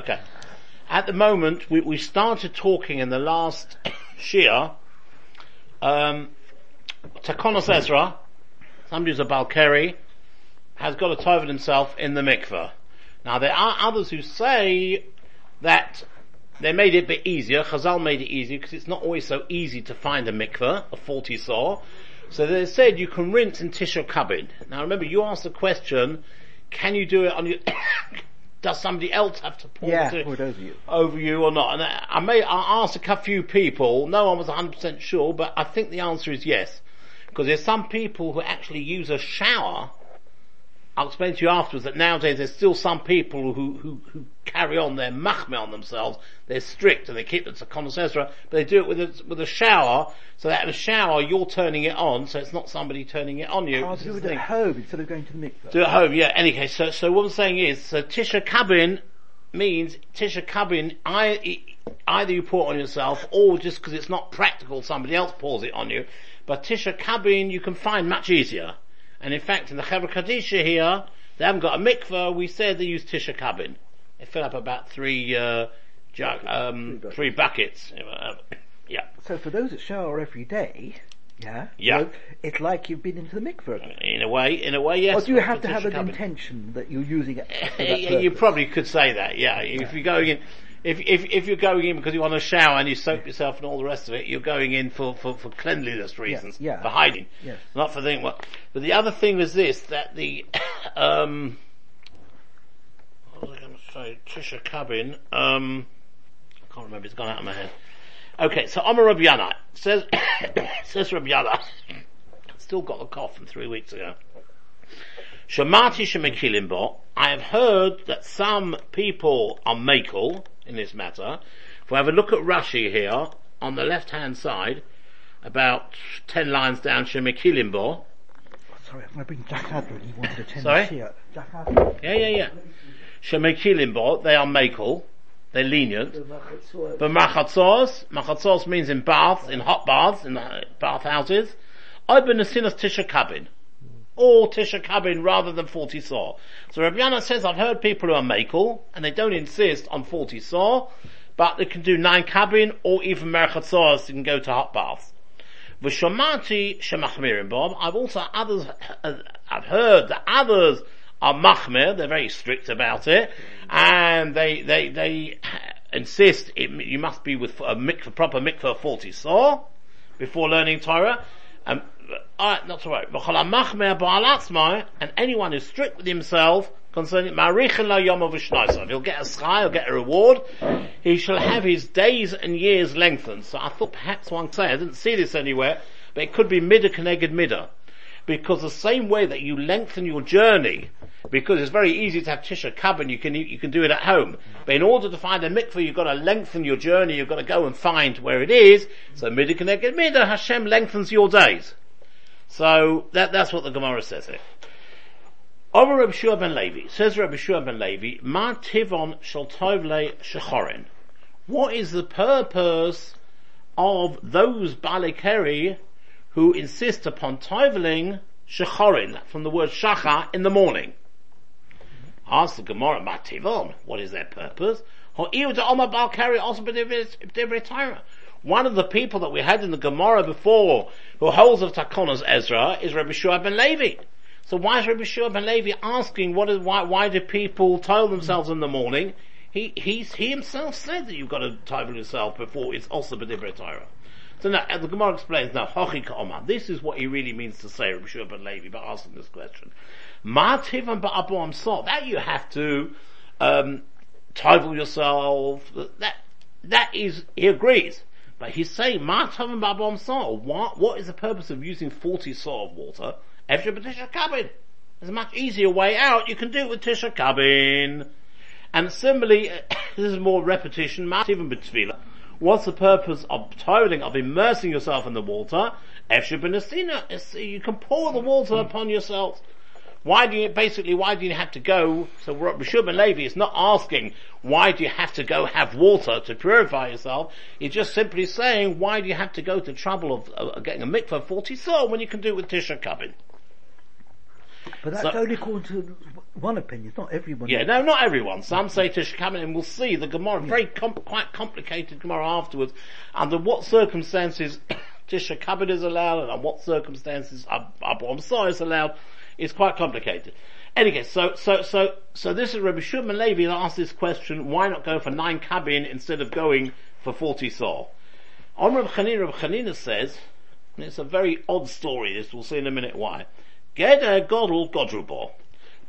Okay. At the moment, we, we started talking in the last Shiur, um, Takonos Ezra, somebody who's a Balkari, has got a tovel himself in the mikveh. Now there are others who say that they made it a bit easier. Chazal made it easier because it's not always so easy to find a mikveh, a faulty saw. So they said you can rinse in Tisha Kabin. Now remember, you asked the question, can you do it on your, does somebody else have to pour Yeah, it over you. over you or not? And I I may, I asked a few people, no one was 100% sure, but I think the answer is yes. Because there's some people who actually use a shower I'll explain to you afterwards that nowadays there's still some people who, who, who carry on their machme on themselves. They're strict and they keep it to connoisseur, but they do it with a, with a shower, so that in a shower you're turning it on, so it's not somebody turning it on you. I'll do it at home instead of going to the mikveh. Do it at home, yeah. Any case, so, so what I'm saying is, so Tisha Kabin means, Tisha Kabin, I, either you pour it on yourself, or just because it's not practical, somebody else pours it on you. But Tisha Kabin you can find much easier. And in fact, in the Chevra Kadisha here, they haven't got a mikveh, we said they use Tisha Kabin. They fill up about three, uh, jug, um, Three three buckets. Uh, yeah. So for those that shower every day, yeah, Yeah. well, it's like you've been into the mikveh. In a way, in a way, yes. or do you have to have an intention that you're using it Uh, you purpose? probably could say that, yeah. If you're going in, if, if, if you're going in because you want to shower and you soak yourself and all the rest of it, you're going in for, for, for cleanliness reasons, yeah. for hiding, Yes. not for thing. What, but the other thing was this, that the, um, what was I going to say? Tisha Cabin, um, I can't remember, it's gone out of my head. Okay, so Omar Rabbi Yannai says, says Rabbi still got the cough from three weeks ago. Shamati Shemakilimbo, I have heard that some people are makel in this matter. If we have a look at Rashi here, on the left hand side, about ten lines down Shemakilimbo, Sorry, I'm going to bring Jack Adler. He wanted to attend Sorry? Shiur. Jack Adler. yeah, yeah, yeah. Shemakilimbo, they are makel, they're lenient. But machatzos, machatzos means in baths, in hot baths, in uh, bath houses. I've been a sinner's tisha cabin. Or tisha Kabin rather than 40 saw. So Rabbi says, I've heard people who are makel, and they don't insist on 40 saw, but they can do 9 Kabin or even merchatzos, you can go to hot baths. V'shomati shemachmirim Bob. I've also others, uh, I've heard that others are machmir, they're very strict about it, and they, they, they insist it, you must be with a mikveh, proper mikveh 40 saw, before learning Torah. Um, alright, not to worry. And anyone who's strict with himself concerning Marichin la yom of He'll get a schai, he'll get a reward. He shall have his days and years lengthened. So I thought perhaps one say, I didn't see this anywhere, but it could be midah connected midah. Because the same way that you lengthen your journey, because it's very easy to have Tisha Kabin, you can, you can do it at home. But in order to find a mikveh, you've got to lengthen your journey, you've got to go and find where it is. So midah connected midah, Hashem lengthens your days. So that, that's what the Gemara says here. Over Rabbi Shua ben Levi, says Rabbi Shua ben Levi, Ma tivon shel tovle shechorin. What is the purpose of those Balekeri who insist upon toveling shechorin, from the word shacha, in the morning? Ask the Gemara, Ma tivon, what is their purpose? Ho'iu de Omar Balkeri also b'divrei. One of the people that we had in the Gemara before who holds of Takonos Ezra is Rabbi Shua ben Levi. So why is Rabbi Shua ben Levi asking what is, why, why do people toil themselves in the morning? He, he himself said that you've got to toil yourself before it's also b'divrei Torah. So now, the Gemara explains now, Hochi Ka'omar. This is what he really means to say, Rabbi Shua ben Levi, by asking this question. Ma ba'abu so That you have to, um, yourself. That, that is, he agrees. But he's saying, Ma tivan ba'abu so What, what is the purpose of using 40 saw of water? After Tisha Kabin. There's a much easier way out. You can do it with Tisha Kabin. And similarly, this is more repetition, not even b'tefillah. What's the purpose of toiling, of immersing yourself in the water? Efshir b'nesina. You can pour the water upon yourself. Why do you, basically, why do you have to go, so Rishub and Levi is not asking, why do you have to go have water to purify yourself? He's just simply saying, why do you have to go to trouble of, of getting a mikveh 40 so when you can do it with Tisha Kabin? But that's So- only according to one opinion, it's not everyone. Yeah, no, not everyone. Some say Tisha Kabin, and we'll see the Gemara, hmm. very com- quite complicated Gemara afterwards, under what circumstances Tisha Kabin is allowed, and on what circumstances Ab- Abu Amsar is allowed, is quite complicated. Anyway, so, so, so, so this is Rabbi Shimon Levi that asked this question, why not go for nine Kabin instead of going for 40 Saw? On Rabbi Chanina, Rabbi Chanina says, and it's a very odd story, this we'll see in a minute why, Geder Godel Godrubo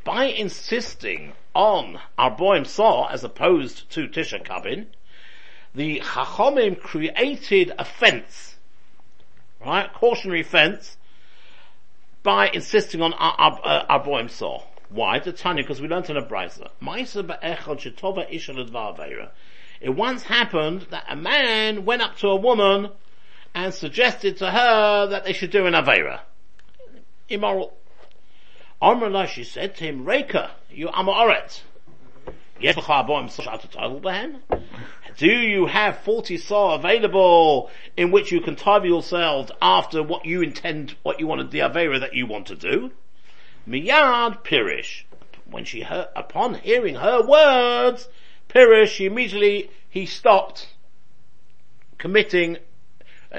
by insisting on Arboim Saw as opposed to Tisha Kabin, the Chachomim created a fence, right, cautionary fence, by insisting on Ar- uh, Saw. Why? The Tanya, because we learned in a brisa. It once happened that a man went up to a woman and suggested to her that they should do an aveira. Immoral. Amrullah, she said to him, Reka, you Amoret. Do you have 40 saw available in which you can tie yourselves after what you intend, what you wanted, the Avera that you want to do? Miyad Pirish. When she heard, upon hearing her words, Pirish, immediately, he stopped committing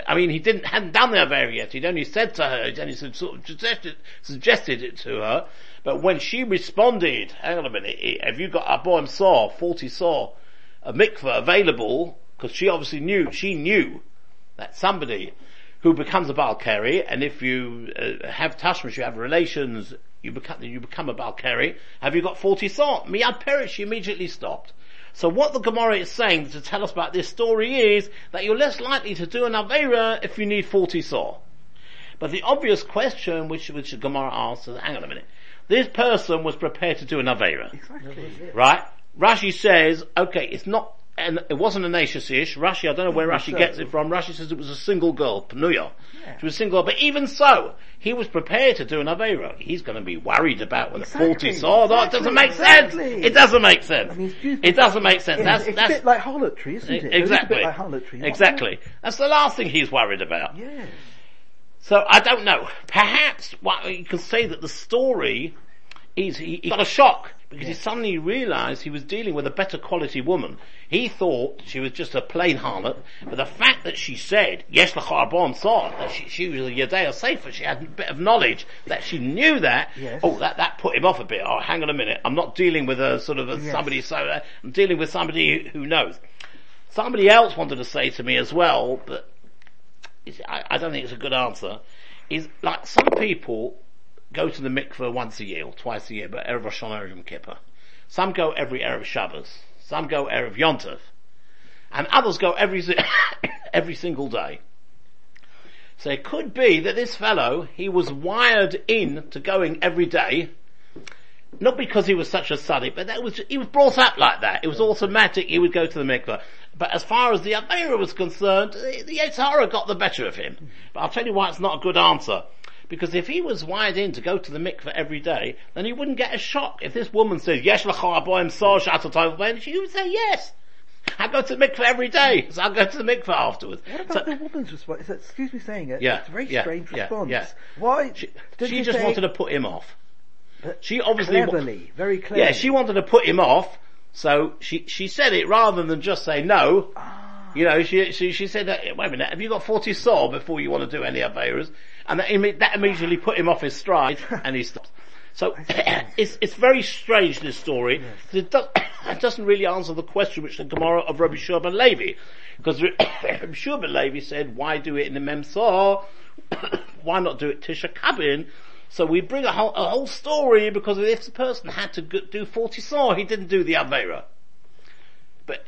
I mean, he didn't, hadn't done the Avera yet. He'd only said to her, he'd only sort of suggested, suggested it to her. But when she responded, hang on a minute, have you got a boy saw, 40 saw, a mikveh available? Because she obviously knew, she knew that somebody who becomes a Balkari, and if you uh, have tashmish, you have relations, you become, you become a Balkari, have you got 40 saw? Miyad Perish, she immediately stopped. So what the Gemara is saying to tell us about this story is that you're less likely to do an Avera if you need 40 saw. But the obvious question which, which the Gemara asks is, hang on a minute, this person was prepared to do an Avera, Exactly. right? Rashi says, okay, it's not, and it wasn't a Nashis ish. Rashi, I don't know where Rashi so. gets it from. Rashi says it was a single girl, Panuya. Yeah. She was single, but even so, he was prepared to do an Avera. He's going to be worried about whether Exactly, 40 saw, exactly, doesn't make exactly. sense. It doesn't make sense. I mean, it doesn't make sense. It's, that's, it's that's, a bit like harlotry, isn't it? Exactly. A like harlotry. Exactly. That's the last thing he's worried about. that? Yes. So I don't know. Perhaps well, you can say that the story is he, he got a shock because he suddenly realised he was dealing with a better quality woman. He thought she was just a plain harlot, but the fact that she said yes l'charbon saw that she, she was a Yadea Sefer, she had a bit of knowledge that she knew that. Yes. Oh, that that put him off a bit. Oh, hang on a minute. I'm not dealing with a sort of a, Yes. somebody so. Uh, I'm dealing with somebody who knows. Somebody else wanted to say to me as well, but is- I, I don't think it's a good answer, is like some people go to the mikveh once a year or twice a year, but Erev Rosh Hashanah, Erev Yom Kippur. Some go every Erev Shabbos. Some go Erev Yontov. And others go every, every single day. So it could be that this fellow, he was wired in to going every day, not because he was such a sadiq, but that was, he was brought up like that. It was automatic, he would go to the mikveh. But as far as the Avera was concerned, the, the Yetzer Hara got the better of him. But I'll tell you why it's not a good answer. Because if he was wired in to go to the mikveh every day, then he wouldn't get a shock. If this woman says, Yesh l'cha aboim sor shatotov ben, she would say yes. I go to the mikveh every day, so I'll go to the mikveh afterwards. What So- about the woman's response? It's- Excuse me saying it. Yeah, It's a very yeah, strange yeah, response. yeah. Why? she, she just say wanted to put him off. She obviously cleverly, very cleverly. Yeah, she wanted to put him off, so she, she said it rather than just say no. Ah. You know, she, she, she said, wait a minute, have you got 40 saw before you want to do any Averas? And that, that immediately put him off his stride, and he stopped. So, it's, it's very strange, this story, 'cause it, does, it doesn't really answer the question which the Gemara of Rabbi Shua ben Levi. Because Rabbi Shua ben Levi said, why do it in the Memsor? why not do it Tisha Kabin? So we bring a whole, a whole story because if the person had to do 40 saw, he didn't do the Avera. But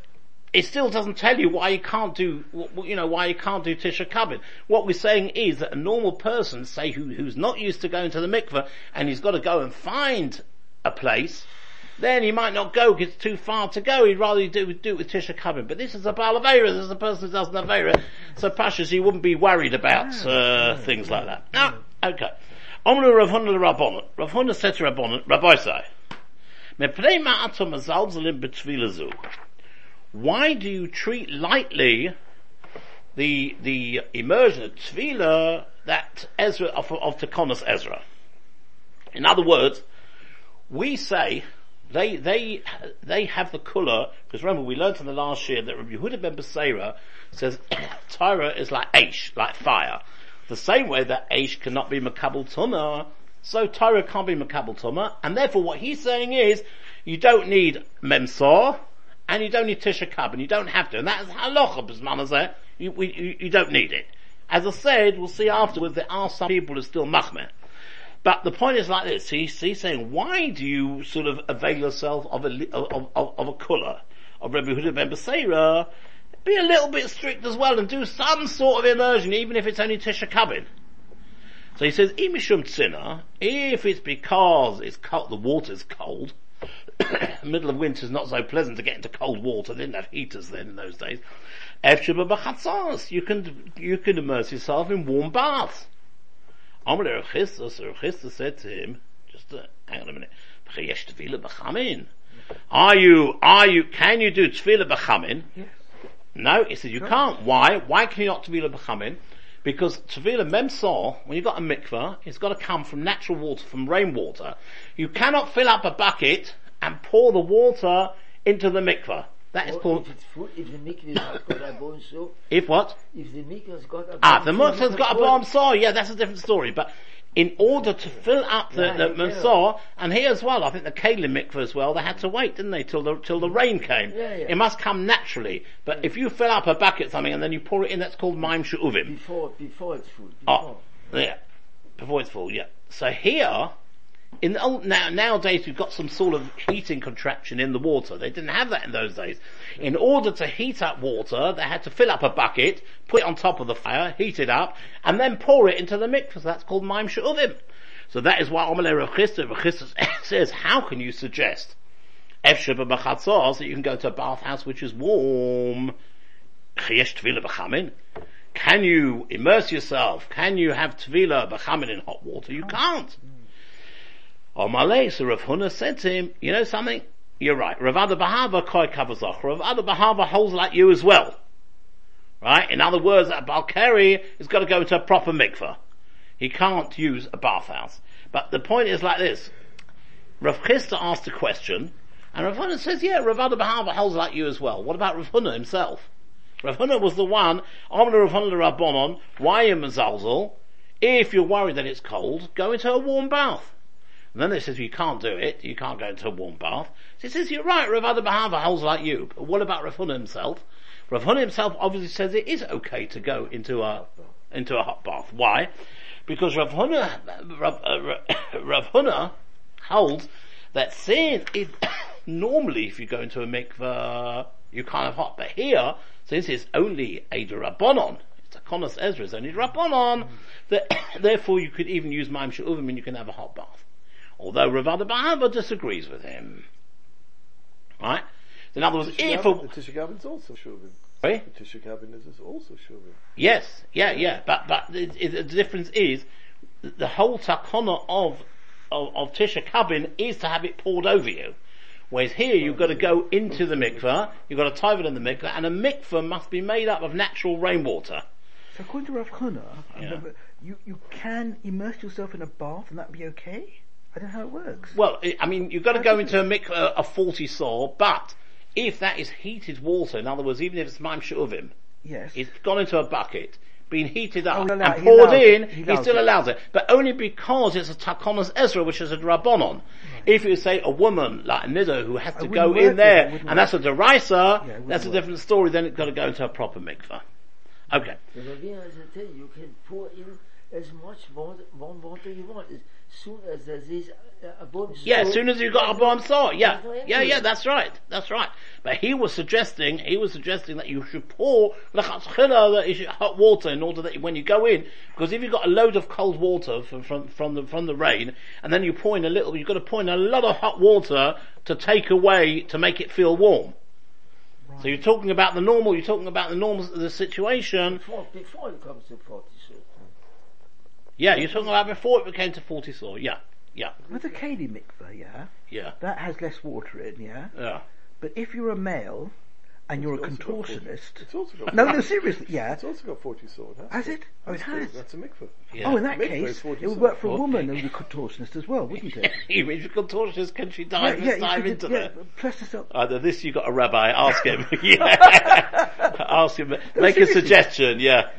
it still doesn't tell you why you can't do, you know, why you can't do Tisha Kabin. What we're saying is that a normal person, say who, who's not used to going to the mikveh, and he's got to go and find a place, then he might not go because it's too far to go. He'd rather do, do it with Tisha Kabin. But this is a Baal Avera, this is a person who doesn't have Avera. So Pashas, he wouldn't be worried about, uh, things like that. Now, okay. Omru Rav Huna Rabbonet. Rav Huna said to Rabbi say, Why do you treat lightly the the immersion of tefillah that Ezra of, of Tekonos Ezra? In other words, we say they they they have the colour because remember we learned in the last year that Rabbi Yehuda ben Beseira says Tyra is like Aish, like fire. The same way that Aish cannot be Makabal Tumah, so Tyra can't be Makabal Tumah, and therefore what he's saying is you don't need Memsor and you don't need Tisha Kab, and you don't have to, and that's halacha b'zman You, you, you don't need it. As I said, we'll see afterwards there are some people who are still machmeh. But the point is like this, he's, he's saying, why do you sort of avail yourself of a, of, of, of a colour of Rebbe Huda ben? Be a little bit strict as well and do some sort of immersion, even if it's only Tisha Kabin. So he says, Imishum if it's because it's cold, the water's cold, middle of winter is not so pleasant to get into cold water, they didn't have heaters then in those days. You can, you can immerse yourself in warm baths. Amr Chistus, or said to him, just uh, hang on a minute, are you, are you, can you do tefillah b'chamin? Yes. No, he said you can't. Why? Why can you not tefillah b'chamin? Because tefillah memsor, when you've got a mikveh, it's got to come from natural water, from rainwater. You cannot fill up a bucket and pour the water into the mikveh. That is called. If, full, if the mikveh has got a bone so. If what? If the mikveh has got a Ah, the mikveh has got a bomb saw. Yeah, that's a different story. But in order to fill up the, Yeah, the yeah. And here as well, I think the Kalim mikveh as well, they had to wait, didn't they, till the, till the rain came. Yeah, yeah. It must come naturally. But if you fill up a bucket something and then you pour it in, that's called Maim She'uvim. Before, before it's full. Oh, yeah. Before it's full, yeah. So here, in the old, now, nowadays we've got some sort of heating contraption in the water. They didn't have that in those days. In order to heat up water, they had to fill up a bucket, put it on top of the fire, heat it up, and then pour it into the mikveh. So that's called Maim She'uvim. So that is why Omeleh Rav Chisda says, how can you suggest Efshah b'machatzos that you can go to a bathhouse which is warm? Tefillah b'chamin? Can you immerse yourself? Can you have tefillah b'chamin in hot water? You can't. Omalei, so Rav Huna said to him, you know something? You're right. Rav Ada Bahava koi kavazach. Rav Ada Bahava holds like you as well. Right? In other words, a Balkari has got to go into a proper mikveh. He can't use a bathhouse. But the point is like this. Rav Chisda asked a question, and Rav Huna says, yeah, Rav Ada Bahava holds like you as well. What about Rav Huna himself? Rav Huna was the one, Amna Rav Huna Rabbonon, why in? If you're worried that it's cold, go into a warm bath. And then it says you can't do it, you can't go into a warm bath. So it says, you're right, Rav Ada Bahava holds like you. But what about Rav Huna himself? Rav Huna himself obviously says it is okay to go into a, into a hot bath. Why? Because Rav Huna, Rav, uh, Rav Huna holds that sin is, normally if you go into a mikveh, you can't have hot. But here, since it's only a Rabbanon, it's a Konos Ezra, it's only Rabbanon, that therefore you could even use Maim She'uvim and you can have a hot bath. Although Rav Ada Bahava disagrees with him. Right? In other words, if a, The Tisha Kabin is also Shuvim. Sorry? The Tisha Kabin is also Shuvim. Yes, yeah, yeah, but but the, the difference is the whole takana of of, of Tisha Kabin is to have it poured over you. Whereas here you've got to go into the mikveh, you've got to tie it in the mikveh, and a mikveh must be made up of natural rainwater. So according to Rav Huna, I Yeah. you, you can immerse yourself in a bath and that be okay? I don't know how it works. Well, I- mean, you've got to go into a mikveh, a 40 saw, but if that is heated water, in other words, even if it's Maim Shuvim, Yes. it's gone into a bucket, been heated up, Oh, and no, no, he poured in, it. He he, still it. allows it. But only because it's a Takonas Ezra, which is a Rabbonon. If you say a woman, like a Niddah, who has to go in there, and that's a derisa, Yeah, that's a different story, then it's got to go into a proper mikveh. Okay. As I tell you, you can pour in as much water, you want. As soon as there is a, uh, a bomb Yeah, as soon as you got a bomb saw, yeah, There's yeah, yeah, that's right, that's right. But he was suggesting, he was suggesting that you should pour lechatzchila, that you should hot water in order that when you go in, because if you've got a load of cold water from, from, from the, from the rain, and then you pour in a little, you've got to pour in a lot of hot water to take away, to make it feel warm. So you're talking about the normal, you're talking about the normal, the situation, before, before it comes to 40 so. yeah, you're talking about before it became to 40 saw, yeah, yeah, With the Kali mikveh, yeah, yeah, that has less water in, yeah. yeah. But if you're a male and you're a It's 40 contortionist. It's also got. No, no, seriously, yeah. It's also got forty sword. Huh? Has it? Oh, it has. That's a mikveh. Yeah. Oh, in that Mikveh case, it would work for a woman who's a contortionist as well, wouldn't it? you mean contortionist can she dive, yeah, dive into could, yeah, that? press herself. Either this you've got a rabbi, ask him. yeah. ask him. Make a suggestion, yeah.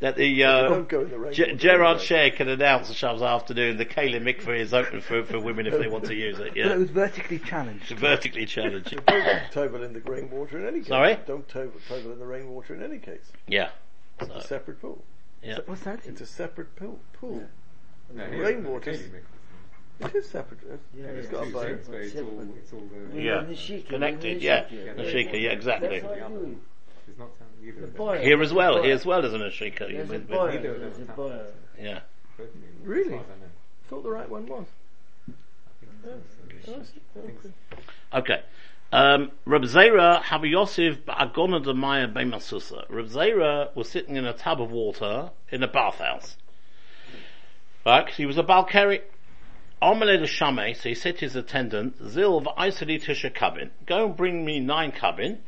That the, uh, Don't go in the rain. Gerard Shea can announce on Shabbos afternoon the Kalim Mikveh is open for, for women if they want to use it, But it was vertically challenged. It's vertically challenged. Don't tovel in the rainwater in any case. Sorry? Don't tovel, tovel in the rainwater in any case. Yeah. It's a separate pool. yeah. What's that? It's a separate pool. pool. No, Rainwater. Katie It is separate. uh, Yeah, it's yeah. got a Two bow. things, but it's all, it's all the, Yeah. Nishika, Connected, Nishika. yeah. That's Nishika, yeah, exactly. That's how I do not something either The of them. boy. Here as well, Boy. here as well as an Ashika. There's a With- with- neither of There's a them boy. Yeah. Both of them, as Really? far as I know. thought the right one was. I think so. Oh, I see. Oh, okay. Okay. Um, Reb Zera Habi Yosef Ba'agona de Maya Beimasusa. Reb Zera was sitting in a tub of water in a bathhouse. Right? 'cause he was a Balkari. Omele de Shame, so he said to his attendant, Zil v'aisali tisha kabin. Go and bring me nine kabin,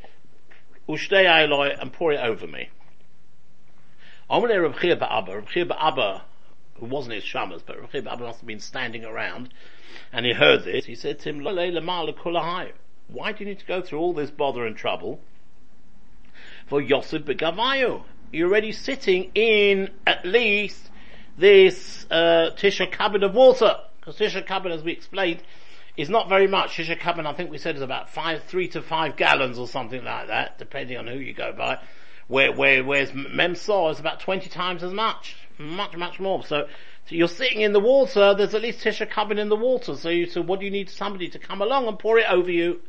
ushtei ailoi, and pour it over me. Omele Reb Chia Ba'aba. Reb Chia Ba'aba, who wasn't his shamas, but Reb Chia Ba'aba must have been standing around, and he heard this, he said to him. Why do you need to go through all this bother and trouble? For Yosef Begavayo. You're already sitting in at least this uh, Tisha cabin of water. Because Tisha cabin, as we explained, is not very much. Tisha cabin, I think we said, is about five, three to five gallons or something like that, depending on who you go by. Where, where, whereas Memsor is about 20 times as much. Much, much more. So, so you're sitting in the water, there's at least Tisha cabin in the water. So you, so what do you need somebody to come along and pour it over you?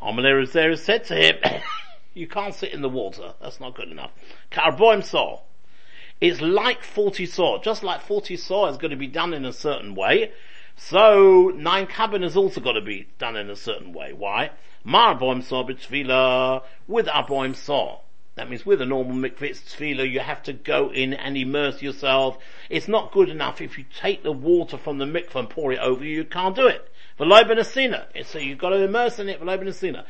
Amalei Zera said to him, you can't sit in the water. That's not good enough. Karboim saw. It's like 40 saw. Just like 40 saw is going to be done in a certain way. So, nine cabin has also got to be done in a certain way. Why? Marboim saw b'tfila with aboim saw. That means with a normal mikvah tefillah, you have to go in and immerse yourself. It's not good enough if you take the water from the mikvah and pour it over you, you can't do it. V'loy benasina. So you've got to immerse in it, v'loy benasina.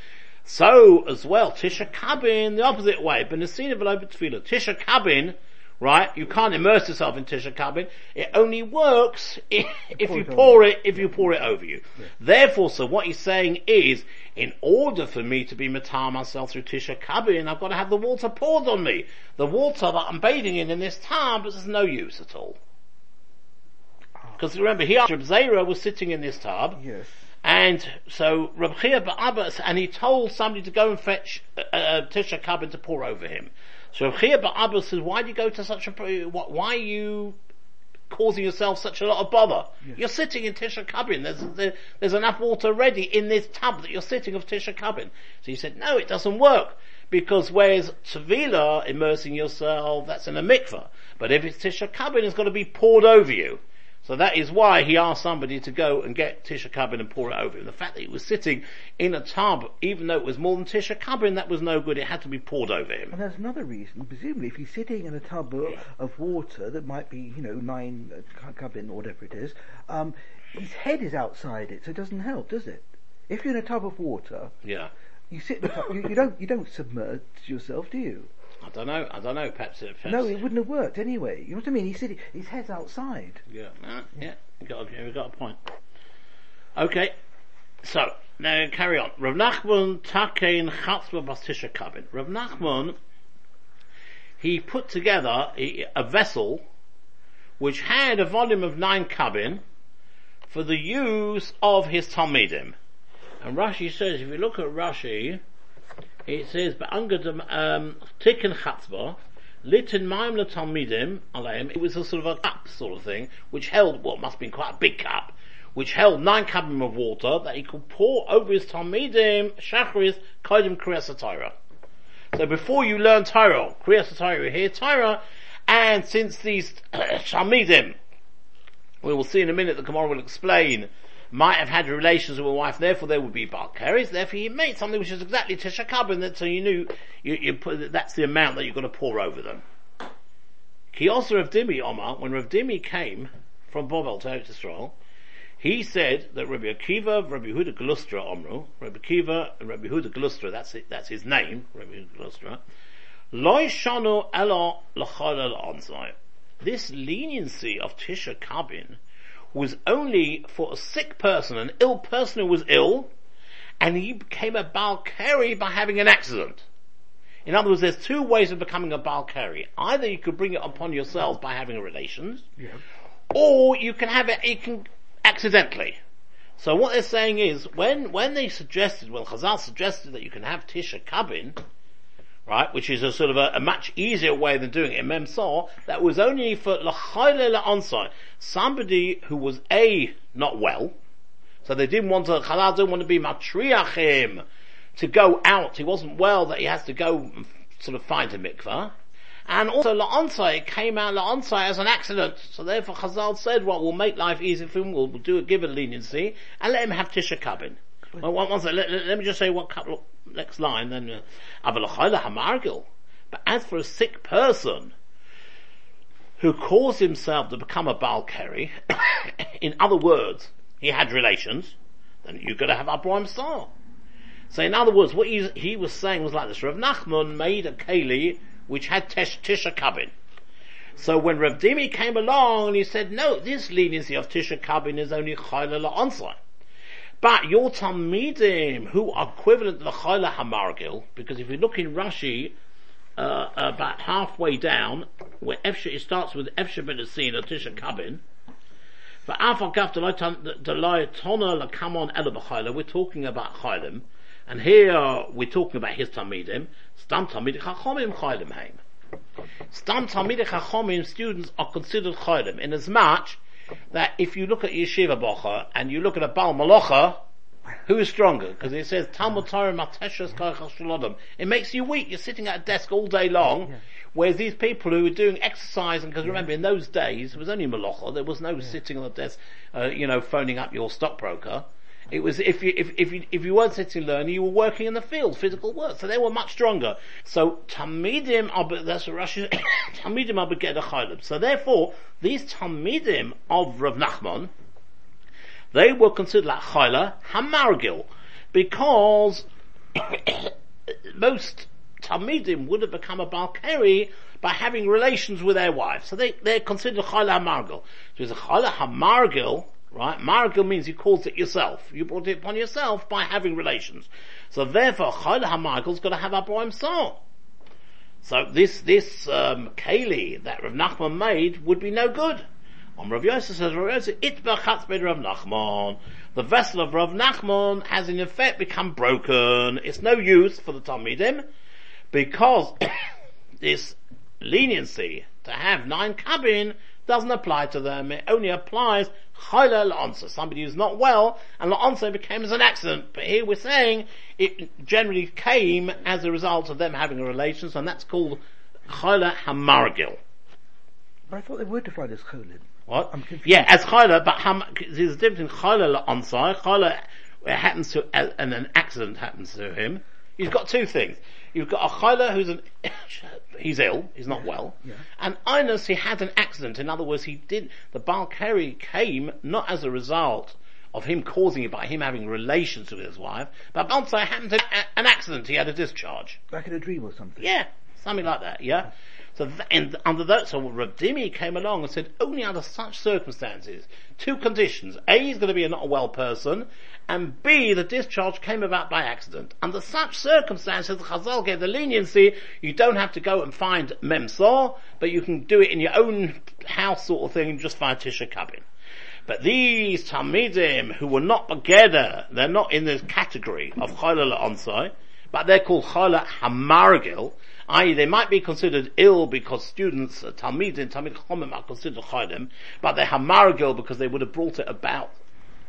So, as well, Tisha Kabin, the opposite way, benasina v'loy betefillah. Tisha Kabin, right, you can't immerse yourself in Tisha Kabin. It only works if, if you pour it, if you pour it over you. Therefore, so what he's saying is, in order for me to be matar myself through Tisha Kabin, I've got to have the water poured on me. The water that I'm bathing in in this tub is no use at all. Because remember, he, Reb Zera was sitting in this tub, Yes. and so Reb Chia Ba'aba, and he told somebody to go and fetch uh, uh, Tisha Kabin to pour over him. So Chia Ba'aba says, why do you go to such a, wh- why are you causing yourself such a lot of bother? You're sitting in Tisha Kabin, there's, there, there's enough water ready in this tub that you're sitting of Tisha Kabin. So he said, no, it doesn't work. Because whereas Tavila, immersing yourself, that's in a mikveh. But if it's Tisha Kabin, it's got to be poured over you. So that is why he asked somebody to go and get Tisha Kabin and pour it over him. The fact that he was sitting in a tub, even though it was more than Tisha Kabin, that was no good. It had to be poured over him. And there's another reason. Presumably, if he's sitting in a tub of, of water that might be, you know, nine uh, cabin or whatever it is, um, his head is outside it, so it doesn't help, does it? If you're in a tub of water, Yeah. you sit in a tub, you, you don't you don't submerge yourself, do you? I don't know. I don't know. Perhaps it. Perhaps, No, it wouldn't have worked anyway. You know what I mean? He said his head's outside. Yeah. Uh, yeah. We got. A, got a point. Okay. So now carry on. Rav Nachman takein chatzba bas Tisha Kabin. Rav Nachman he put together a, a vessel which had a volume of nine kabin for the use of his talmidim. And Rashi says, if you look at Rashi, it says, "Be'angad um, tikkun chatzba, litin ma'im letalmidim aleim." It was a sort of a cup sort of thing, which held what must have been quite a big cup, which held nine kabim of water that he could pour over his talmidim shachris kodim kriyas Torah. So before you learn Torah, kriyas Torah, you hear Torah, and since these talmidim, we will see in a minute, the Gemara will explain, might have had relations with a wife, therefore there would be Balkaris, therefore he made something which is exactly Tisha Kabin, so you knew, you, you put, that's the amount that you're going to pour over them. Also Rav Dimi Omar, when Rav Dimi came from Bovel to Eretz Yisrael, he said that Rabbi Akiva, Rabbi Yehuda Glustra Omru, Rabbi Akiva and Rabbi Yehuda Glustra, that's it, that's his name, Rabbi Yehuda Glustra, Loi Shanu Elo Onsai. This leniency of Tisha Kabin was only for a sick person, an ill person who was ill, and he became a Balkari by having an accident. In other words, there's two ways of becoming a Balkari. Either you could bring it upon yourself by having relations, Yeah. or you can have it, you can accidentally. So what they're saying is, when, when they suggested, when Chazal suggested that you can have Tisha Kabin, right, which is a sort of a, a much easier way than doing it in that was only for L'chayle La'onsai, somebody who was A, not well, so they didn't want to, Chazal didn't want to be matriachim, to go out, he wasn't well, that he has to go sort of find a mikvah. And also La'onsai, it came out La'onsai as an accident. So therefore Chazal said, well, we'll make life easy for him, we'll, we'll do it, give it leniency, and let him have Tisha Kabin. Well, one, one second, let, let, me just say one couple next line, then, uh, Avalachayla Hamargil. But as for a sick person, who caused himself to become a Balkari, in other words, he had relations, then you've got to have Arboim Saw. So in other words, what he, was saying was like this, Rav Nachman made a keli which had tesh, Tisha Kabin. So when Rav Dimi came along and he said, no, this leniency of Tisha Kabin is only Chayla La'onsai. But your Talmidim, who are equivalent to the Chayla Hamargil, because if you look in Rashi, uh, about halfway down, where Efsha, it starts with Efsha ben Asin, Tisha Kabin, for Alpha Gaf Delayatona Lakamon Elabachayla, we're talking about Chaylim, and here we're talking about his Talmidim, Stam Talmid Chachomim Chaylim Haim. Stam Talmid Chachomim students are considered Chaylim, in as much that if you look at Yeshiva Bocha, and you look at a Baal Malacha, who is stronger? Because it says Talmud Torah Mateshas Shalodom. It makes you weak. You're sitting at a desk all day long. Whereas these people who were doing exercise, and because remember in those days it was only malacha, there was no sitting on the desk, uh, you know, phoning up your stockbroker. It was if you if if you if you weren't sitting learning, you were working in the field, physical work. So they were much stronger. So tamidim are that's Russian tamidim are chaylim. So therefore, these tamidim of Rav Nachman, they were considered like chayla hamargil, because most Talmidim would have become a Balkari by having relations with their wives. So they, they're considered Chala Hamargil. So it's a Chala Hamargil, right? Margil means you caused it yourself. You brought it upon yourself by having relations. So therefore, Chala Hamargil's got to have Arboim Saw. So this, this, um, that Rav Nachman made would be no good. On Rav Yosef says, Rav Yosef, itbachatz bed Rav Nachman. The vessel of Rav Nachman has in effect become broken. It's no use for the Talmidim because this leniency to have nine cabin doesn't apply to them. It only applies chayla la'ansa, somebody who's not well, and la'ansa became as an accident. But here we're saying it generally came as a result of them having a relations, and that's called chayla hamargil. But I thought they were defined as cholin. What? I'm confused. Yeah, as chayla, but ham, there's a difference in chayla la'ansai. Chayla it happens to, and an accident happens to him. He's got two things. You've got a chayla who's an, he's ill, he's not well. Yeah. And Inus, he had an accident. In other words, he did, the Balkari came not as a result of him causing it by him having relations with his wife, but Balkari happened to a- an accident. He had a discharge. Like in a dream or something. Yeah, something like that, yeah? Under that, so Rav Dimi came along and said, only under such circumstances, two conditions. A, he's going to be a not a well person, and B, the discharge came about by accident. Under such circumstances, Chazal gave the leniency, you don't have to go and find Memsor, but you can do it in your own house sort of thing just find Tisha Kabin. But these Talmidim who were not together, they're not in this category of Chayla Onsai, but they're called Chayla Hamargil, i.e. they might be considered ill because students, uh, Talmidim, Talmid Chomim are considered Chaylim, but they're Hamargil because they would have brought it about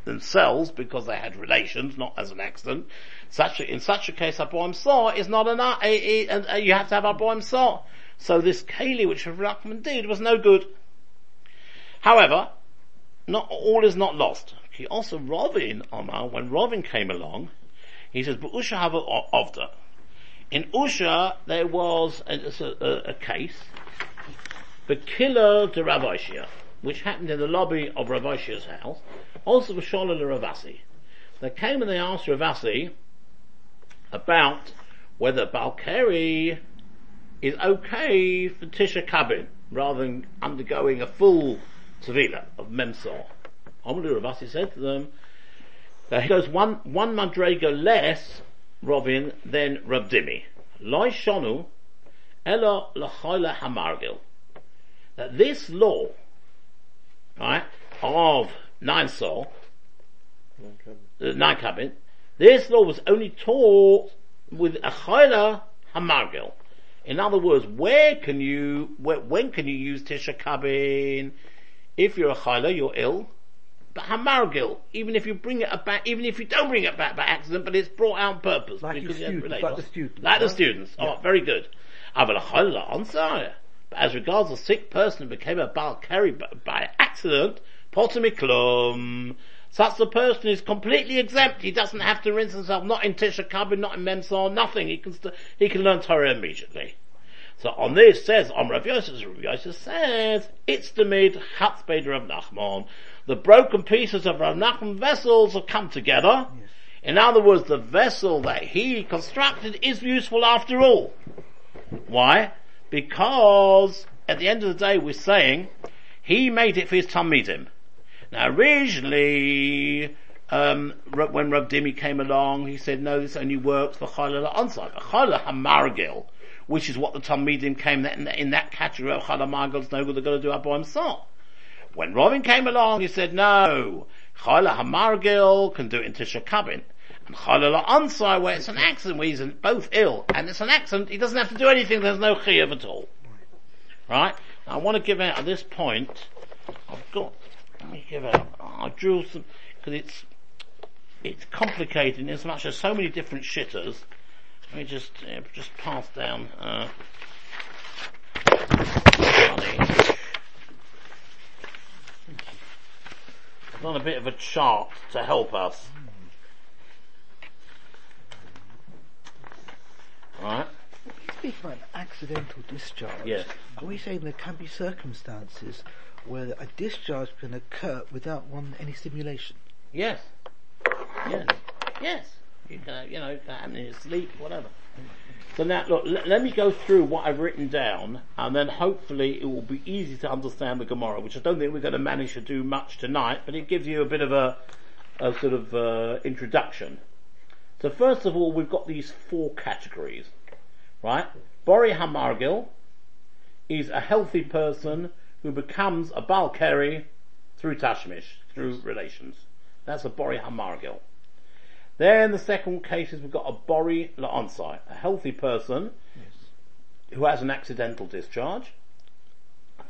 themselves because they had relations, not as an accident. Such a, in such a case, Aboim Saw is not an, a, a, you have to have Aboim Saw. So this Kali which Rav Nachman did was no good. However, not all is not lost. He also Rovin Omar, when Rovin came along, he says, "But Usha have a ovda." In Usha, there was a, a, a case, the killer to Rabbi Shia. which happened in the lobby of Rav Oshia's house, also was Sholol Ravasi. They came and they asked Ravasi about whether Balkari is okay for Tisha Kabin rather than undergoing a full Tevila of Memsor. Amalu Ravasi said to them that he goes one, one Madrega less, Robin, than Rav Dimi. Loi Shonu, Ella Lachoila Hamargil. That this law, right, of nine soul, uh, nine cabin, this law was only taught with a chayla hamargil. In other words, where can you, where, when can you use tisha kabin? If you're a chayla, you're ill. But hamargil, even if you bring it back, even if you don't bring it back by accident, but it's brought out on purpose. Like because had students, like the students, Like the right? students. Oh, very good. Aval a chayla ansar. But as regards a sick person who became a bal carry by, accident, potamiklum, such a person is completely exempt. He doesn't have to rinse himself, not in Tisha Kabin, not in Memsor, nothing. He can, st- he can learn Torah immediately. So on this says, on Rav Yosef, Rav Yosef says, it's the mid Hatzbed Rav Nachman. The broken pieces of Rav Nachman vessels have come together. In other words, the vessel that he constructed is useful after all. Why? Because at the end of the day we're saying he made it for his Talmidim. Now originally, um, when Rav Dimi came along, he said, no, this only works for Chalal Ansar. Chalal Hamargil, which is what the Talmidim came in, in that category of Chalal Hamargil, is no good, they're going to do Abu himself. When Robin came along, he said, no, Chalal Hamargil can do it in Tisha. And Chalal Ansar, where it's an accident, where he's both ill, and it's an accident, he doesn't have to do anything, there's no chiyuv at all. Right? Now I want to give out at this point, I've got, let me give out, I drew some, because it's, it's complicated in as much as so many different shitters. Let me just, uh, just pass down, uh, done a bit of a chart to help us. Right? Speaking about accidental discharge, Yes. are we saying there can be circumstances where a discharge can occur without one any stimulation? Yes. Yes. Yes. You can, you know, can happen in your sleep, whatever. So now, look, l- let me go through what I've written down, and then hopefully it will be easy to understand the Gemara, which I don't think we're going to manage to do much tonight, but it gives you a bit of a, a sort of uh, introduction. So first of all, we've got these four categories, right? Bori Hamargil is a healthy person who becomes a Balkari through Tashmish, through relations. That's a Bori Hamargil. Then the second case is we've got a Bori La'onsai, a healthy person who has an accidental discharge.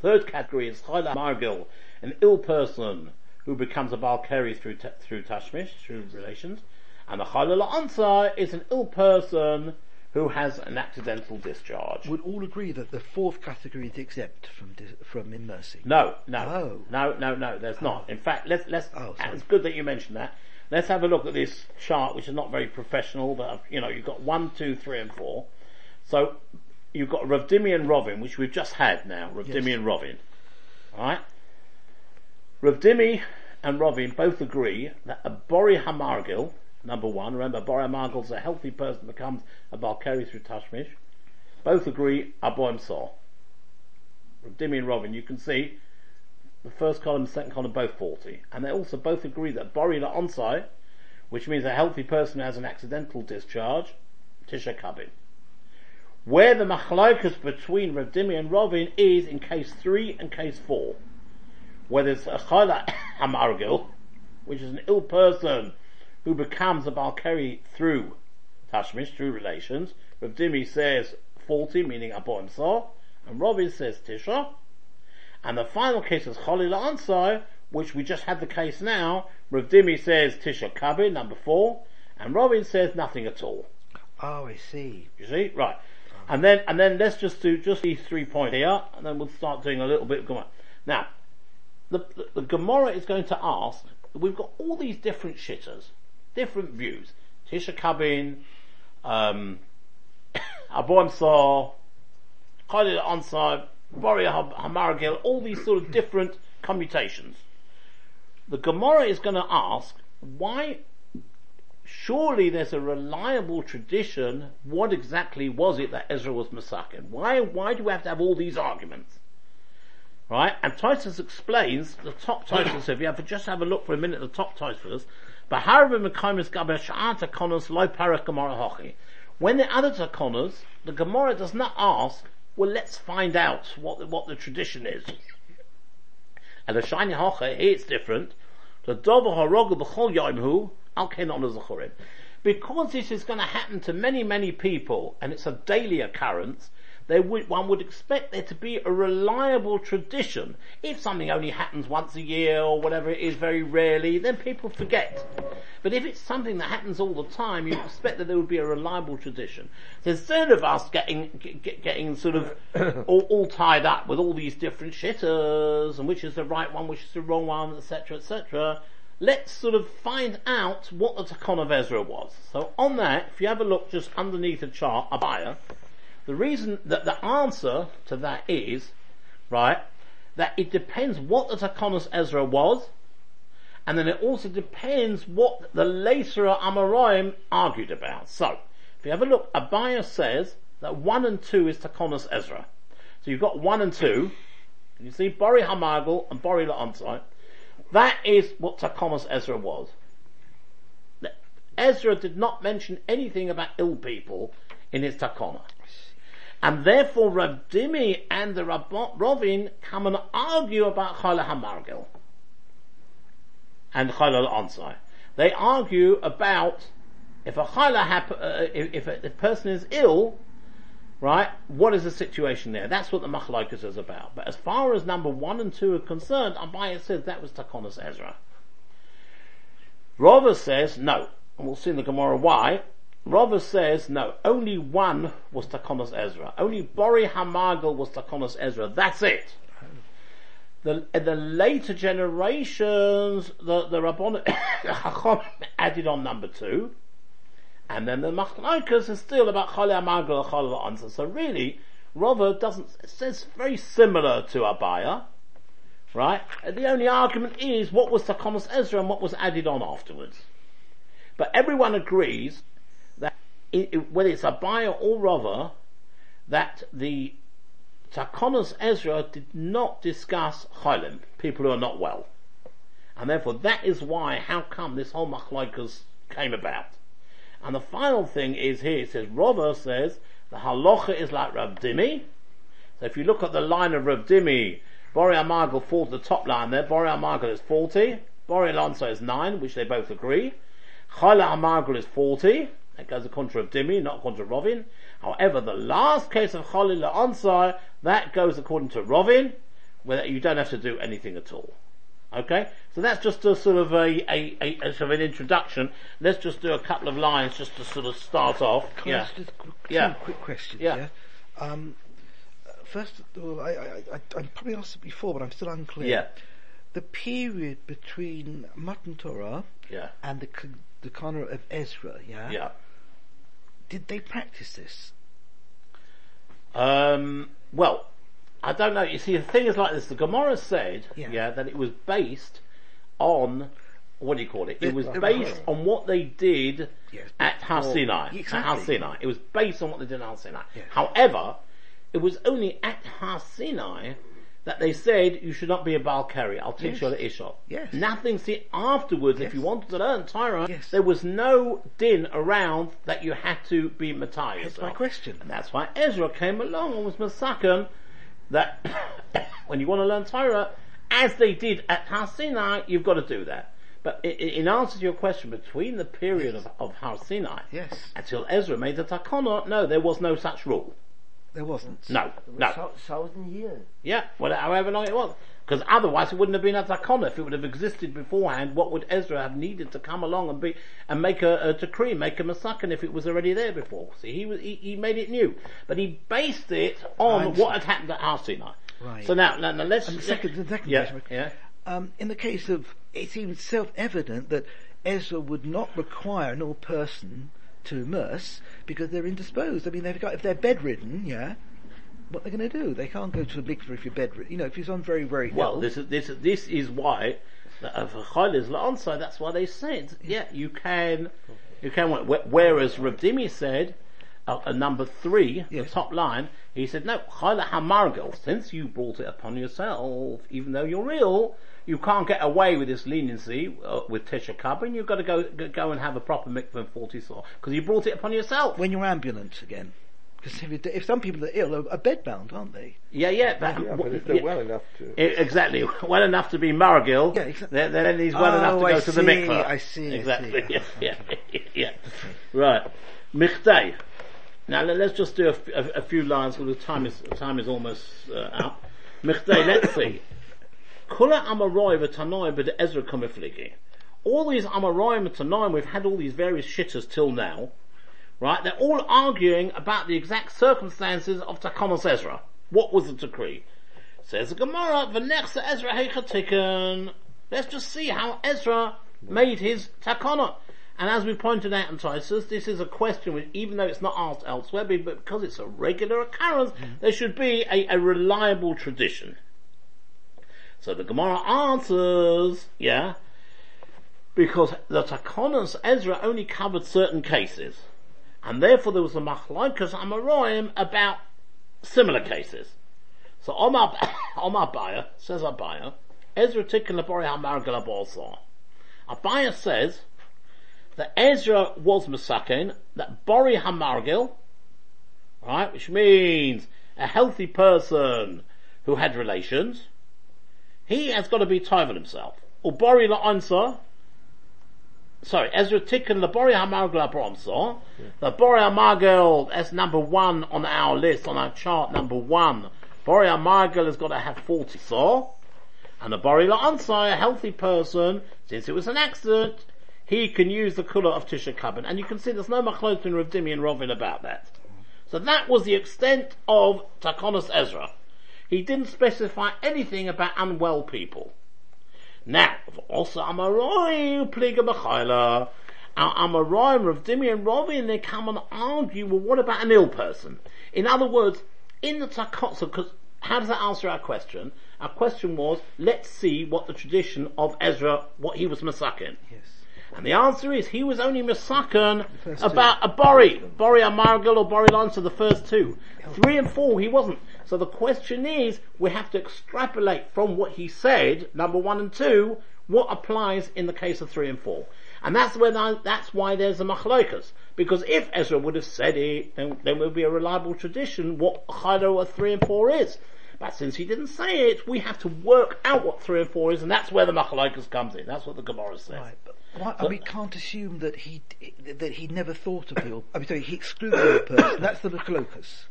Third category is Chayla Margil, an ill person who becomes a Balkari through, ta- through Tashmish, through relations. And the Chayla La'onsai is an ill person who has an accidental discharge. Would all agree that the fourth category is exempt from dis- from in mercy? No, no, Oh. no, no, no. There's oh. not. In fact, let's let's. Oh, it's good that you mentioned that. Let's have a look at this chart, which is not very professional, but uh, you know, you've got one, two, three, and four. So you've got Rav Dimi and Rovin, which we've just had now. Rav Yes. And Rovin. Alright? Rav Dimi and Rovin both agree that a Bori Hamargil, number one, remember Bori Hamargil is a healthy person becomes a Balkari through Tashmish. Both agree Aboim Saw. Rav Dimi and Rovin, you can see the first column and second column are both 40. And they also both agree that Bori La Onsai, which means a healthy person who has an accidental discharge, Tisha Kabin. Where the machlokas between Rav Dimi and Rovin is in case 3 and case 4. Where there's a Chala Hamargil, which is an ill person who becomes a Balkari through Tashmish, through relations. Rav Dimi says 40, meaning Aboim Saw, and Rovin says Tisha. And the final case is Cholil Ansai, which we just had the case now. Rav Dimi says Tisha Kabin, number four, and Robin says nothing at all. Oh, I see. You see? Right. And then, and then let's just do just these three points here, and then we'll start doing a little bit of Gemara. Now, the, the, the Gemara is going to ask, we've got all these different shitters, different views. Tisha Kabin, um, Aboim Saw, Khalid Ansar, Boria Hamargil, all these sort of different commutations. The Gemara is going to ask, why, surely there's a reliable tradition, what exactly was it that Ezra was masakin? Why, why do we have to have all these arguments? Right? And Titus explains, the top Titus, if you have to just have a look for a minute at the top Titus. When the other takonas, the Gemara does not ask, well let's find out what the, what the tradition is. And the shiny hocha, it's different. The b'chol al. Because this is going to happen to many, many people, and it's a daily occurrence, there would, one would expect there to be a reliable tradition. If something only happens once a year or whatever it is very rarely, then people forget. But if it's something that happens all the time, you expect that there would be a reliable tradition. So instead of us getting, get, getting sort of all, all, tied up with all these different shitters and which is the right one, which is the wrong one, etc., etc., let's sort of find out what the Takonos Ezra was. So on that, if you have a look just underneath the chart, Abaya, the reason that the answer to that is, right, that it depends what the Takonos Ezra was, and then it also depends what the later Amoraim argued about. So, if you have a look, Abaya says that 1 and 2 is Takonos Ezra. So you've got 1 and 2, you see Bori Hamagel and Bori La'onsai. That is what Takonos Ezra was. Ezra did not mention anything about ill people in his Takona. And therefore Rav Dimi and the Rav Rovin come and argue about Chala HaMargil and Chala Ansai. They argue about if a Chala hap- uh, if, if, a, if person is ill, right, what is the situation there? That's what the Machlaikas is about. But as far as number one and two are concerned, Abaya says that was Takonas Ezra. Rava says no, and we'll see in the Gemara why. Rava says, no, only one was Takonos Ezra. Only Bori Hamagel was Takonos Ezra. That's it. The, the later generations, the, the Rabbon added on number two. And then the Machlaikas is still about Chale Hamagel and Chale Ansai. So really, Rava doesn't, says very similar to Abaya. Right? The only argument is what was Takonos Ezra and what was added on afterwards. But everyone agrees it, whether it's Abaya or Rava, that the Takonos Ezra did not discuss Chaylim, people who are not well. And therefore that is why, how come this whole machlaikas came about. And the final thing is here, it says, Rava says, the halacha is like Rav Dimi. So if you look at the line of Rav Dimi, Bori Amargel falls the top line there, Bori Amargel is 40, Bori La'onsai is 9, which they both agree. Chala Amargel is 40, that goes contra of Dimi, not contra Rovin. However, the last case of Cholil Ansar, that goes according to Rovin, where you don't have to do anything at all. Okay? So that's just a sort of a, a, a, a, sort of an introduction. Let's just do a couple of lines just to sort of start off. Can yeah. I ask just Yeah. two quick questions? Yeah. Yeah. Um, uh, first, of all, I, I, I, I probably asked it before, but I'm still unclear. Yeah. The period between Matan Torah Yeah. and the the Takonos Ezra, yeah. Yeah. Did they practice this? Um, well, I don't know. You see, the thing is like this. The Gemara said, yeah, Yeah. that it was based on, what do you call it? It was based on what they did Yes, at Har before- Sinai. At Exactly. It was based on what they did at Har Sinai. Yes. However, it was only at Har Sinai that they said you should not be a Baal Keri. I'll teach Yes. you the Ishot. Yes. Nothing see afterwards if you wanted to learn Torah, Yes. there was no din around that you had to be Matthias. That's my question. And that's why Ezra came along and was Masakan that when you want to learn Torah, as they did at Har Sinai, you've got to do that. But in answer to your question, between the period of, of Har Sinai Yes. until Ezra made the Takana, no, there was no such rule. There wasn't. No, It was no. thousand years. Yeah, well, however long it was. Because otherwise it wouldn't have been a Takana. If it would have existed beforehand, what would Ezra have needed to come along and be, and make a, a decree, make a Masakan if it was already there before? See, he was, he, he made it new. But he based it on understand. what had happened at Har Sinai. Right. So now, now, now let's, And the second- the second yeah, yeah. Um, in the case of, it seems self-evident that Ezra would not require an old person to immerse because they're indisposed. I mean, they've got if they're bedridden, yeah, what they're going to do. They can't go to the mikveh if you're bedridden. You know, if you're on very, very Well, this is this this is why that a chayil is la'onsai, that's why they said, yeah, you can, you can. Whereas Rav Dimi said, uh, uh, number three, Yes. the top line, he said, no, chayil hamargel, since you brought it upon yourself, even though you're ill, you can't get away with this leniency uh, with Tisha Kabin. You've got to go go- go and have a proper mikveh and forty saw because you brought it upon yourself. when you're ambulant again. Because if, if some people are ill, are, are bedbound, aren't they? yeah, yeah, but, Yeah, but if they're yeah. well enough to. I- Exactly. Well enough to be Margil. Yeah, exactly. Then, then he's well Oh, enough to go I to the see, mikveh. I see, I Exactly. see. Yeah, yeah, yeah. Right. Michtei. Now let- let's just do a, f- a- a few lines because the time is time is almost uh, out. Michtei. Let's see. Kula Amaroi v'Tanoi b'de Ezra Kamifligi. All these Amaroi and Tanoi, we've had all these various shitters till now, right? They're all arguing about the exact circumstances of Takonos Ezra. What was the decree? Says the Gemara, V'nechse Ezra heichatiken. Let's just see how Ezra made his takana. And as we pointed out in Titus, this is a question which, even though it's not asked elsewhere, but but because it's a regular occurrence, mm-hmm. there should be a, a reliable tradition. So the Gemara answers, yeah, because the Takonos Ezra only covered certain cases, and therefore there was a machlaikas amaroim about similar cases. So Omar Omar Baya says Abaya, Ezra Tikkun Labori HaMargal Abolsa. Abaya says that Ezra was Masakin, that Bori HaMargil, right, which means a healthy person who had relations, he has got to be Taivan himself. Or Bori La'ansa, sorry, Ezra Tikkun Labori HaMargil Abolsa, the Bori HaMargil, that's number one on our list, on our chart, number one. Bori HaMargil has got to have 40 saw, and the Bori La'ansai, a healthy person, since it was an accident, he can use the kula of Tisha Kabin. And you can see there's no machlot between Rav Dimi and Rovin about that. So that was the extent of Takonos Ezra. He didn't specify anything about unwell people. Now, also Amaroi Pliga B'chayla. Our Amaroi, Rav Dimi and Rovin, they come and argue, well what about an ill person? In other words, in the Takot, so 'cause how does that answer our question? Our question was, let's see what the tradition of Ezra, what he was masakin. Yes. And the answer is, he was only masakin first two. about a Bori, Bori Amargal or Bori Lancer, the first two. Three and four, he wasn't. So the question is, we have to extrapolate from what he said, number one and two, what applies in the case of three and four. And that's where the, that's why there's a machlokas. Because if Ezra would have said it, then there would be a reliable tradition what Chaylo of three and four is. But since he didn't say it, we have to work out what three and four is, and that's where the machlokas comes in. That's what the Gemara says. Right, but why, I mean, can't assume that he that he never thought of the. I mean, sorry, he excluded the person. That's the Machlokas.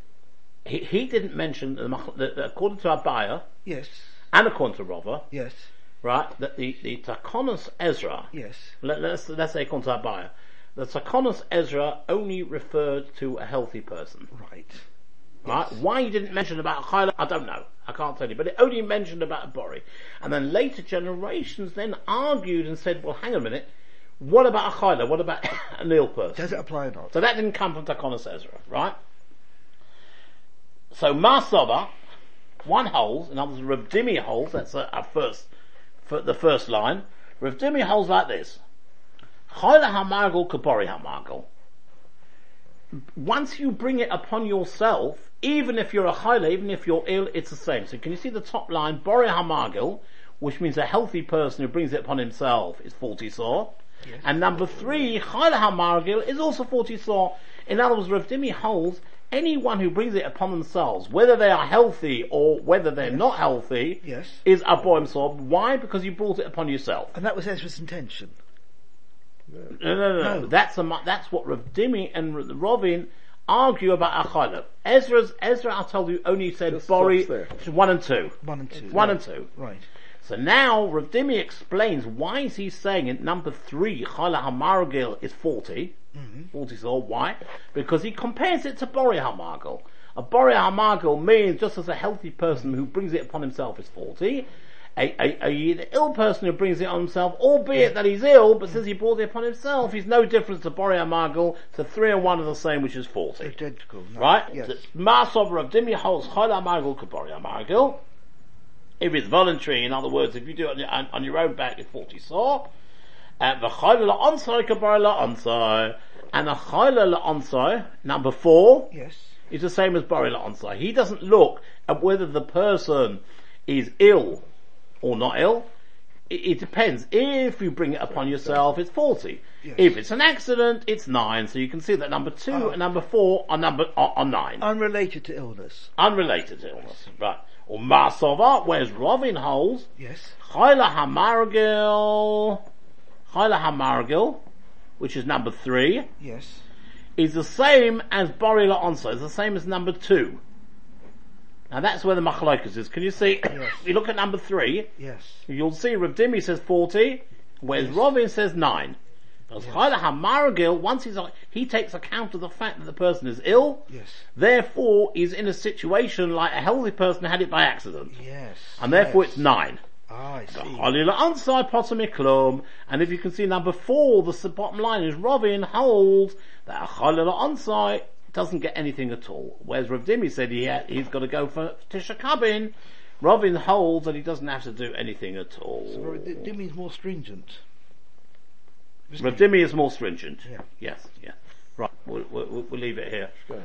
He, he didn't mention the, that that according to Abaya Yes, and according to Rava, yes, right, that the, the Takonos Ezra, yes. let, let's, let's say according to Abaya, the Takonos Ezra only referred to a healthy person. Right. Right? Why he didn't mention about Chayla, I don't know. I can't tell you. But it only mentioned about a Bori. And then later generations then argued and said, well hang on a minute, what about a Chayla? What about an ill person? Does it apply or not? So that didn't come from Takonos Ezra, right? So Marsaba, one holds, in other words, Rav Dimi holds, that's a first, the first line. Rav Dimi holds like this. Chayla hamargul kabori hamargul. Once you bring it upon yourself, even if you're a chayla, even if you're ill, it's the same. So can you see the top line, bori hamargul, which means a healthy person who brings it upon himself is 40 saw. And number three, chayla hamargil is also 40 saw. In other words, Rav Dimi holds anyone who brings it upon themselves, whether they are healthy or whether they're not healthy, Yes. is arboim saw. Why? Because you brought it upon yourself. And that was Ezra's intention. No, no, no. No. That's a, that's what Rav Dimi and R- Rovin argue about Achayla. Ezra's, Ezra, I told you, only said Just Bori, stops one and two. One and two. One and two. Right. So now Rav Dimi explains why is he saying in number three, Chayla Hamargil is 40. Mm-hmm. 40 so why? Because he compares it to Bori Hamargil. A Bori Hamargil means just as a healthy person who brings it upon himself is 40. a, a, a, ill person who brings it on himself, albeit that he's ill, but since he brought it upon himself, he's no different to Bori Amargul, so three and one are the same, which is 40. Identical. No. Right? Yes. Mass of Rav Dimi holds Chol Amargul Kabori Amargul. If it's voluntary, in other words, if you do it on your, on, on your own back, it's 40 saw. Uh, and the Chol La'onsai La'onsai. And the La'onsai, number four, Yes. is the same as Bori La'onsai. He doesn't look at whether the person is ill or not ill. It, it depends. If you bring it upon yourself, it's 40. Yes. If it's an accident, it's 9. So you can see that number 2 Oh. and number 4 are number, are, are 9. Unrelated to illness. Unrelated to illness. Right. Or Masova, whereas Robin holds, Yes. Chayla Hamargil, Chayla Hamargil, which is number 3, Yes. is the same as Borila La'onsa, is the same as number 2. Now that's where the machalokas is. Can you see? Yes. you look at number 3, Yes. you'll see Rav Dimi says 40, whereas Robin says 9. Because Chayla once he's, he takes account of the fact that the person is ill, Yes. therefore is in a situation like a healthy person had it by accident. Yes. And therefore yes. it's 9. Ah, I see. Cholila ansai potomiklum, and if you can see number four, the bottom line is Robin holds that a cholila ansai doesn't get anything at all. Whereas Rav Dimi said he had, he's got to go for Tisha Kabin. Robin holds that he doesn't have to do anything at all. So, D- Dimmy's more stringent. Rav? Dimi is more stringent. Yeah. Yes, yeah. Right, we'll, we'll, we'll leave it here. Go.